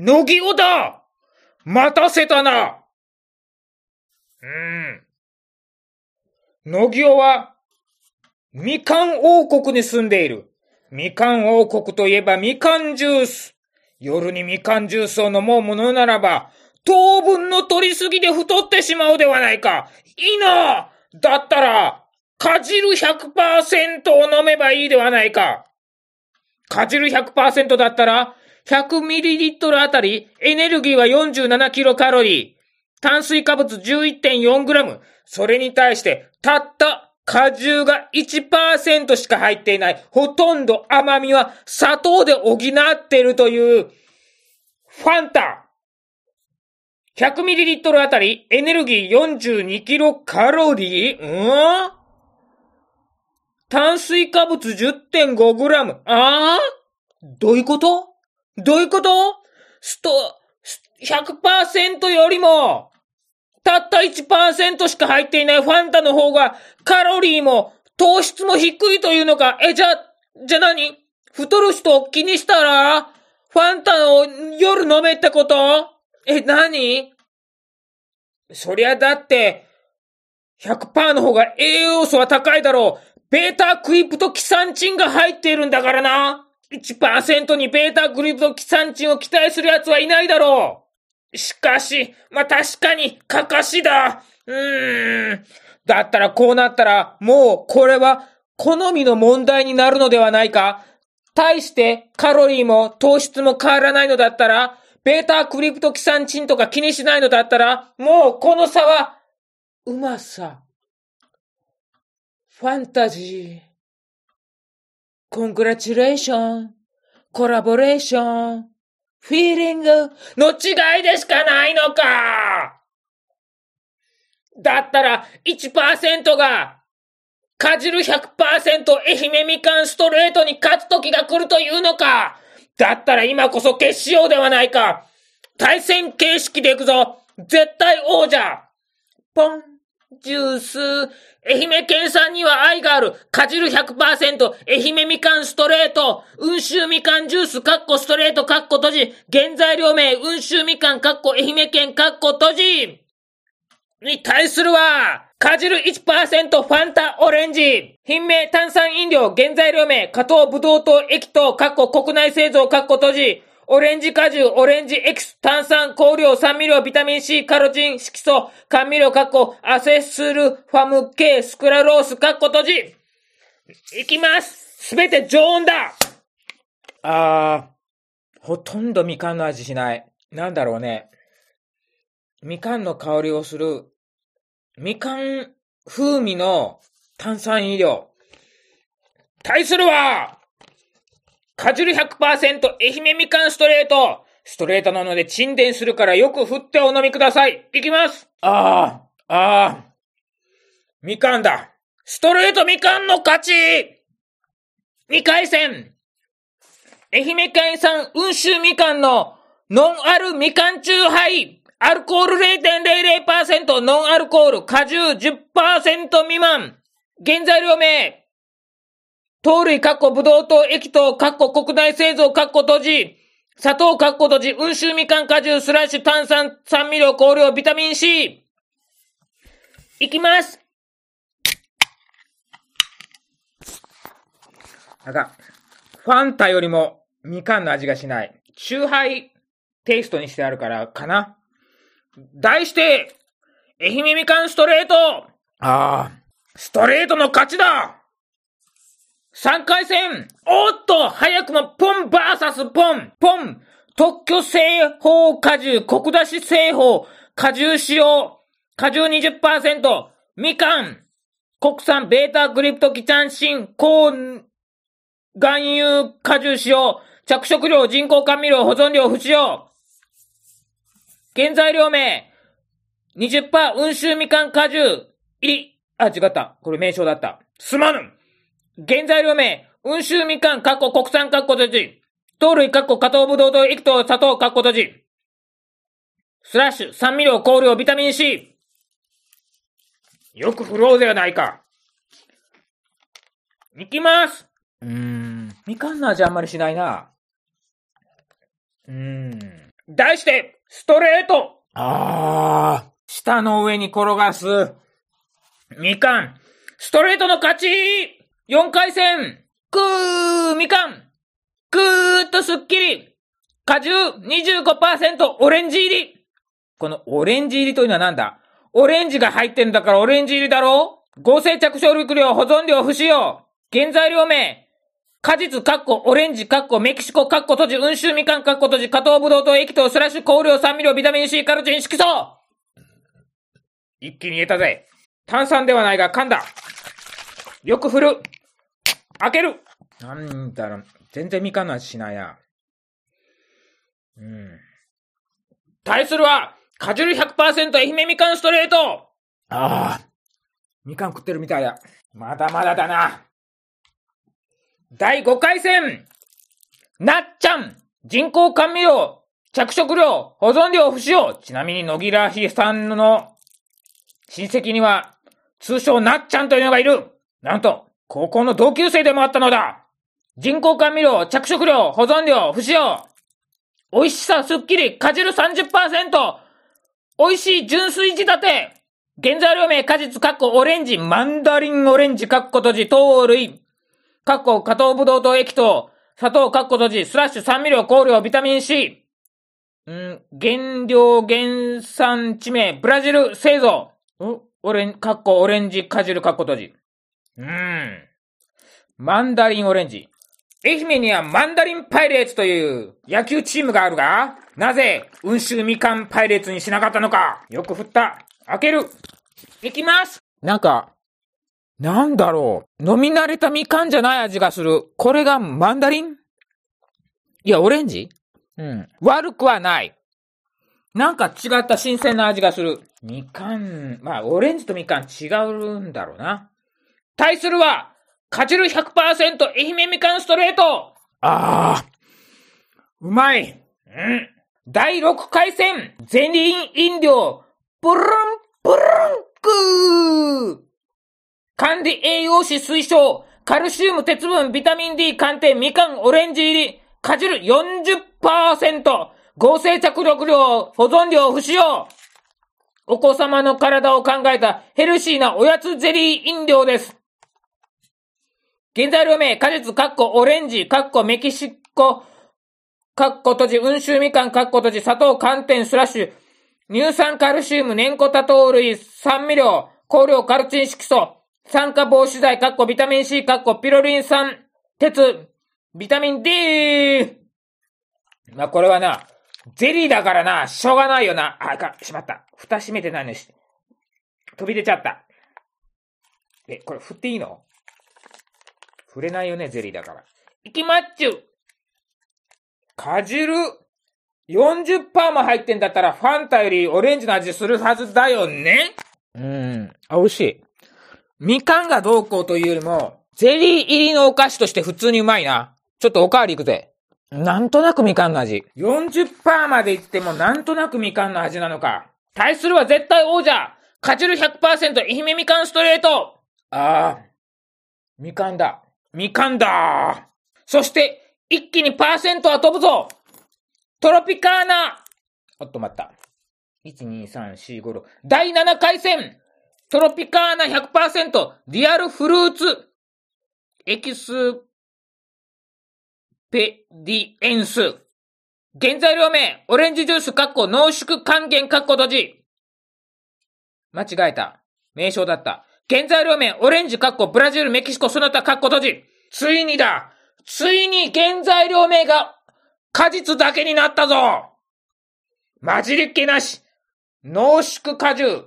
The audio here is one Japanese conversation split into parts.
乃木尾だ待たせたなうーん。乃木尾は、みかん王国に住んでいる。みかん王国といえばみかんジュース。夜にみかんジュースを飲もうものならば、糖分の取りすぎで太ってしまうではないか。いいなだったら、かじる100%を飲めばいいではないか。かじる100%だったら、100ml あたりエネルギーは 47kcal。炭水化物 11.4g。それに対して、たった果汁が1%しか入っていない。ほとんど甘みは砂糖で補っているという、ファンタ。100ml あたりエネルギー 42kcal? うん？炭水化物 10.5g。ああどういうこと？どういうこと？スト、100%よりも、たった1%しか入っていないファンタの方が、カロリーも糖質も低いというのか。え、じゃ、じゃ何？太る人を気にしたら、ファンタを夜飲めってこと？え、何？そりゃだって、100%の方が栄養素は高いだろう。ベータクリプトキサンチンが入っているんだからな。1%にベータクリプトキサンチンを期待する奴はいないだろう。しかし、まあ、確かに、かかしだ。うーん。だったらこうなったら、もうこれは好みの問題になるのではないか対してカロリーも糖質も変わらないのだったら、ベータクリプトキサンチンとか気にしないのだったら、もうこの差は、うまさ、ファンタジー、コングラチュレーション、コラボレーション、フィーリングの違いでしかないのか?だったら1%が、かじる100%愛媛みかんストレートに勝つ時が来るというのか?だったら今こそ決しようではないか。対戦形式で行くぞ。絶対王者ポン、ジュース、愛媛県産には愛がある。かじる100%。愛媛みかんストレート。温州みかんジュース、かっこストレート、かっこ閉じ。原材料名、温州みかん、かっこ愛媛県、かっこ閉じ。に対するは、かじる1%ファンタオレンジ。品名炭酸飲料、原材料名、加糖ブドウ糖液糖、かっこ国内製造、かっこ閉じ。オレンジ果汁、オレンジエキス、炭酸、香料、酸味料、ビタミン C、カロチン、色素、甘味料、カッコ、アセスル、ファム系、スクラロース、カッコ閉じ。いきますすべて常温だあー、ほとんどみかんの味しない。なんだろうね。みかんの香りをする、みかん風味の炭酸飲料。対するは、果汁100%愛媛みかんストレート。ストレートなので沈殿するからよく振ってお飲みください。いきますああ、ああ。みかんだ。ストレートみかんの勝ち二回戦愛媛県産温州みかんのノンアルみかんチューハイアルコール0.00%ノンアルコール果汁10%未満原材料名糖類、カッコ、ブドウ糖、液糖、カッコ、国内製造、カッコ、閉じ。砂糖、カッコ、閉じ。温州みかん果汁、スラッシュ、炭酸、酸味料、香料、ビタミン C。いきますなんか、ファンタよりもみかんの味がしない。チューハイテイストにしてあるからかな。題して、愛媛みかんストレートああ、ストレートの勝ちだ3回戦。おっと早くもポンバーサスポン。ポン特許製法果汁、コク出し製法、果汁使用、果汁20%、みかん、国産ベータグリプトキチャンシン、高含有果汁使用、着色料、人工甘味料、保存料不使用。原材料名、20%温州みかん果汁、い、あ、違った。これ名称だった。すまぬ。原材料名、温州みかん、かっこ国産かっこ閉じ。糖類かっこ加糖ぶどうと液糖砂糖かっこ閉じ。スラッシュ、酸味料、香料、ビタミン C。よく振ろうではないか。いきますうーん。みかんの味あんまりしないな。うーん。題して、ストレートあー、舌の上に転がす。みかん、ストレートの勝ち !4 回戦。くーみかん。ぐーっとすっきり。果汁。25%オレンジ入り。このオレンジ入りというのはなんだ？オレンジが入ってんだからオレンジ入りだろ合成着色料、保存料不使用。原材料名。果実、カッコ、オレンジ、カッコ、メキシコ、カッコ、閉じ、温州みかん、カッコ、閉じ、加糖ブドウ糖、液糖、スラッシュ、香料、酸味料、ビタミン C、カルチン、色素。一気に入れたぜ。炭酸ではないが噛んだ。よく振る。開ける。なんだろう、全然みかんの味しないや。うん。対するは、果汁100%愛媛みかんストレートああ。みかん食ってるみたいだ。まだまだだな。第5回戦なっちゃん人工甘味料着色料保存料不使用ちなみに野木らひさんの親戚には通称なっちゃんというのがいるなんと高校の同級生でもあったのだ人工甘味料着色料保存料不使用美味しさすっきり果汁30%美味しい純粋仕立て原材料名果実かっこオレンジマンダリンオレンジかっこ閉じ糖類かっこ、加糖ブドウ糖液糖、砂糖、かっこ閉じ、スラッシュ酸味料、香料、ビタミン C。うん原料、原産地名、ブラジル製造。んオレン、かっこ、オレンジ、果汁、かっこ閉じ。うーん。マンダリンオレンジ。愛媛にはマンダリンパイレーツという野球チームがあるが、なぜ、温州みかんパイレーツにしなかったのか。よく振った。開ける。いきます。なんか、なんだろう。飲み慣れたみかんじゃない味がする。これがマンダリン？いや、オレンジ？うん。悪くはない。なんか違った新鮮な味がする。みかん、まあ、オレンジとみかん違うんだろうな。対するは、果汁100%愛媛みかんストレートああ、うまい。うん。第6回戦、ゼリー飲料、ブルン、ブルンクー管理栄養士推奨、カルシウム、鉄分、ビタミン D 鑑定、みかん、オレンジ入り、果汁40%、合成着力量、保存料不使用。お子様の体を考えたヘルシーなおやつゼリー飲料です。原材料名、果実、カッコ、オレンジ、カッコ、メキシコ、カッコ閉じ、温州みかん、カッコ閉じ、砂糖、寒天、スラッシュ、乳酸カルシウム、粘固多糖類、酸味料、香料、カルチン色素、酸化防止剤、カッコ、ビタミン C、カッコ、ピロリン酸、鉄、ビタミン D! まあ、これはな、ゼリーだからな、しょうがないよな。あ、か、しまった。蓋閉めてないのに、飛び出ちゃった。え、これ振っていいの？触れないよね、ゼリーだから。いきまっちゅ果汁40%も入ってんだったら、ファンタよりオレンジの味するはずだよねうん。あ、美味しい。みかんがどうこうというよりも、ゼリー入りのお菓子として普通にうまいな。ちょっとおかわりいくぜ。なんとなくみかんの味。40%までいってもなんとなくみかんの味なのか。対するは絶対王者果汁100%愛媛みかんストレートああ。みかんだ。みかんだ。そして、一気にパーセントは飛ぶぞ。トロピカーナ。おっと待った。1、2、3、4、5、6。第7回戦。トロピカーナ100%リアルフルーツ。エキスペディエンス。原材料名。オレンジジュースかっこ濃縮還元かっこ閉じ。間違えた。名称だった。原材料名オレンジかっこブラジルメキシコその他かっこ閉じ。ついにだ。ついに原材料名が果実だけになったぞ。混じりっ気なし。濃縮果汁。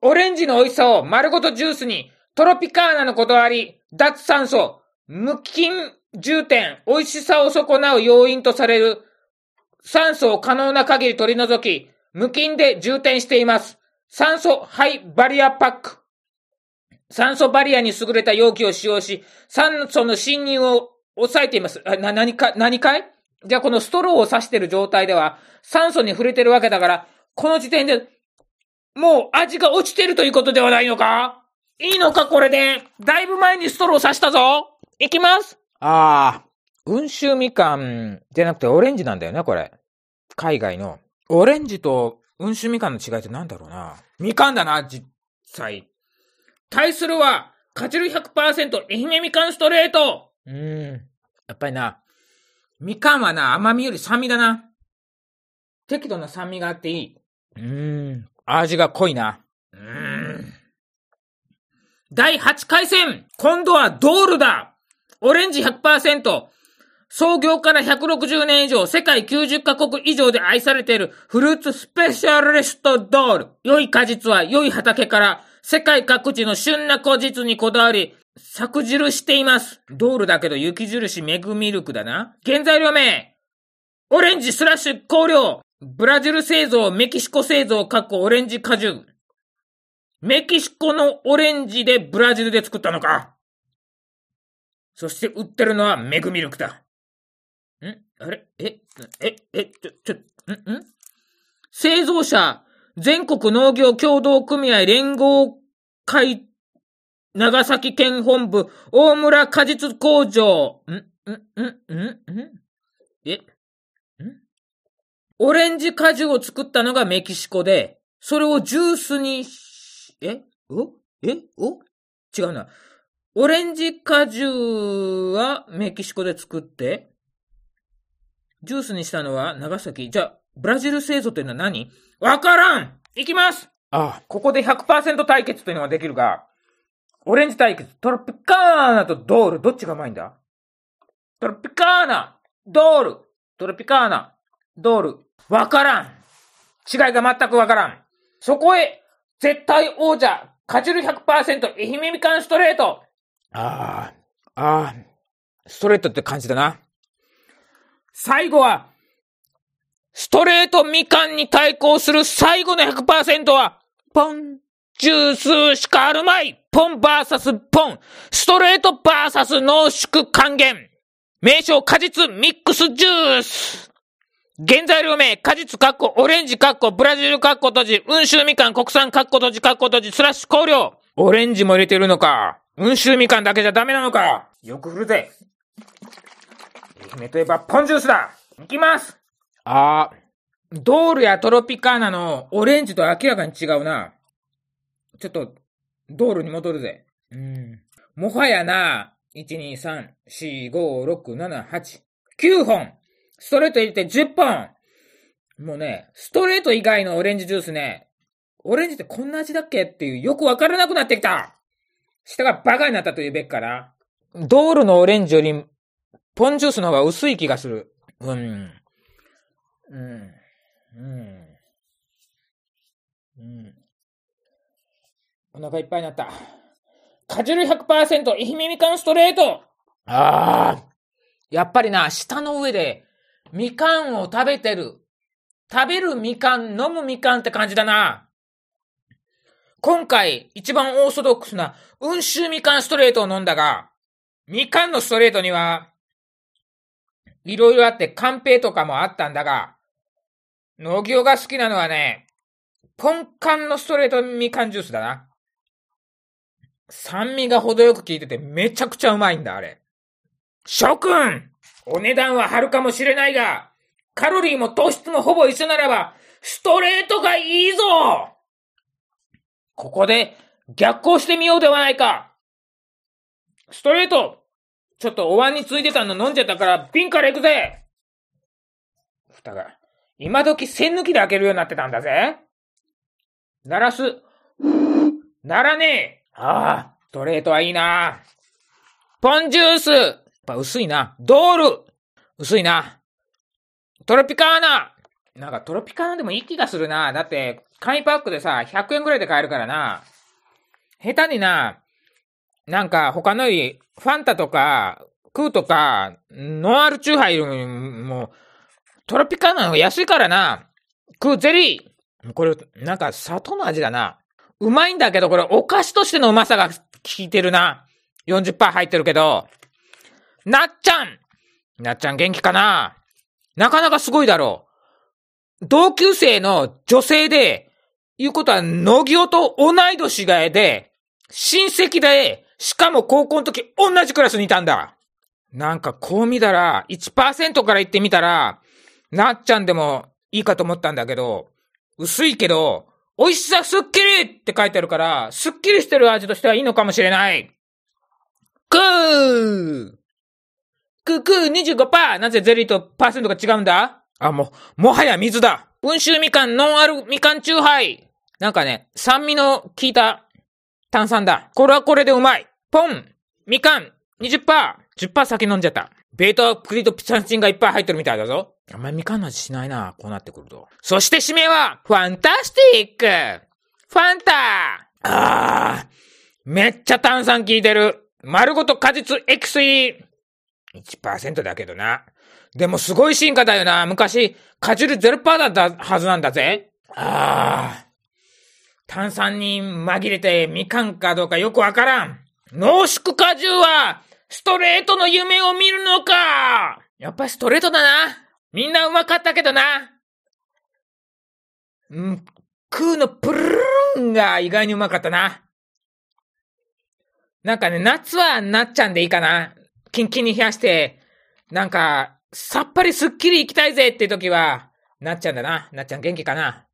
オレンジの美味しさを丸ごとジュースに、トロピカーナのこだわり、脱酸素、無菌重点、美味しさを損なう要因とされる、酸素を可能な限り取り除き、無菌で充填しています。酸素ハイバリアパック。酸素バリアに優れた容器を使用し、酸素の侵入を抑えています。あ、な、何か、何かい？じゃあこのストローを刺している状態では、酸素に触れてるわけだから、この時点で、もう味が落ちてるということではないのか？いいのかこれで？だいぶ前にストロー刺したぞ。いきます。ああ。温州みかんじゃなくてオレンジなんだよね、これ。海外の、オレンジと温州みかんの違いってなんだろうな。みかんだな、実際。対するは、カチル100%愛媛みかんストレートうーん。やっぱりな、みかんはな、甘みより酸味だな。適度な酸味があっていい。うーん。味が濃いな。うーん。第8回戦今度はドールだオレンジ100%創業から160年以上、世界90カ国以上で愛されているフルーツスペシャリストドール。良い果実は良い畑から世界各地の旬な果実にこだわり、作印しています。ドールだけど雪印メグミルクだな。原材料名。オレンジスラッシュ香料。ブラジル製造、メキシコ製造、かっこオレンジ果汁。メキシコのオレンジでブラジルで作ったのか。そして売ってるのはメグミルクだ。ん？あれ？え？え？え？ちょ、ちょ、ん？ん？製造者、全国農業協同組合連合会、長崎県本部、大村果実工場、んんんんん？え？ん？オレンジ果汁を作ったのがメキシコで、それをジュースにし、え？お？え？お？違うな。オレンジ果汁はメキシコで作って、ジュースにしたのは長崎。じゃあ、ブラジル製造っていうのは何？わからん！いきます！ああ、ここで100%対決というのができるが、オレンジ対決、トロピカーナとドール、どっちがうまいんだ？トロピカーナ、ドール、トロピカーナ、ドール、わからん！違いが全くわからん！そこへ、絶対王者、カジュル100%、愛媛みかんストレート。ああ、ああ、ストレートって感じだな。最後は、ストレートみかんに対抗する最後の100%は、ポン、ジュースしかあるまい。ポンバーサスポン。ストレートバーサス濃縮還元。名称果実ミックスジュース。原材料名、果実カッコ、オレンジカッコ、ブラジルカッコ閉じ、温州みかん国産カッコ閉じカッコ閉じ、スラッシュ香料。オレンジも入れてるのか。温州みかんだけじゃダメなのか。よく振るぜ。愛媛といえばポンジュースだ。いきます。あー、ドールやトロピカーナのオレンジと明らかに違うな。ちょっと、ドールに戻るぜ。うん。もはやな、1、2、3、4、5、6、7、8、9本ストレート入れて10本もうね、ストレート以外のオレンジジュースね、オレンジってこんな味だっけっていうよくわからなくなってきた舌がバカになったというべきから。ドールのオレンジより、ポンジュースの方が薄い気がする。うん。うん。うん。うん。お腹いっぱいになった。果汁100%愛媛みかんストレートああ。やっぱりな、舌の上で、みかんを食べてる。食べるみかん、飲むみかんって感じだな。今回、一番オーソドックスな、温州みかんストレートを飲んだが、みかんのストレートには、いろいろあって、カンペとかもあったんだが、農業が好きなのはね、ポンカンのストレートみかんジュースだな。酸味が程よく効いててめちゃくちゃうまいんだ、あれ。諸君お値段は張るかもしれないが、カロリーも糖質もほぼ一緒ならば、ストレートがいいぞここで逆行してみようではないかストレートちょっとお椀についてたの飲んじゃったから瓶から行くぜ蓋が、今時栓抜きで開けるようになってたんだぜ鳴らす。ならねえああ、トレートはいいなポンジュースやっぱ薄いな。ドール薄いな。トロピカーナなんかトロピカーナでもいい気がするな。だって、紙パックでさ、100円くらいで買えるからな。下手にな、なんか他のより、ファンタとか、クーとか、ノンアルチューハイよりも、トロピカーナの方が安いからな。クーゼリー。これ、なんか砂糖の味だな。うまいんだけど、これお菓子としてのうまさが効いてるな。40%入ってるけど。なっちゃんなっちゃん元気かななかなかすごいだろう。同級生の女性で、いうことは、野木と同い年がえで、親戚で、しかも高校の時同じクラスにいたんだ。なんかこう見たら、1%から言ってみたら、なっちゃんでもいいかと思ったんだけど、薄いけど、美味しさすっきりって書いてあるから、すっきりしてる味としてはいいのかもしれない。くーくくー 25%! なぜゼリーとパーセントが違うんだ？あ、もう、もはや水だ温州みかんノンアルみかんチューハイなんかね、酸味の効いた炭酸だ。これはこれでうまいポンみかん !20%! 10%先飲んじゃった。ベータクリプトキサンチンがいっぱい入ってるみたいだぞ。あんまりみかんの味しないな、こうなってくると。そして締めは、ファンタスティックファンタあー、めっちゃ炭酸効いてる。丸ごと果実エクスイ1%だけどな。でもすごい進化だよな。昔、果汁0%だったはずなんだぜ。あー。炭酸に紛れてみかんかどうかよくわからん。濃縮果汁は、ストレートの夢を見るのかやっぱりストレートだな。みんなうまかったけどな。うん、クーのプルルンが意外にうまかったな。なんかね、夏はなっちゃんでいいかな。キンキンに冷やして、なんか、さっぱりすっきり行きたいぜって時は、なっちゃんだな。なっちゃん元気かな。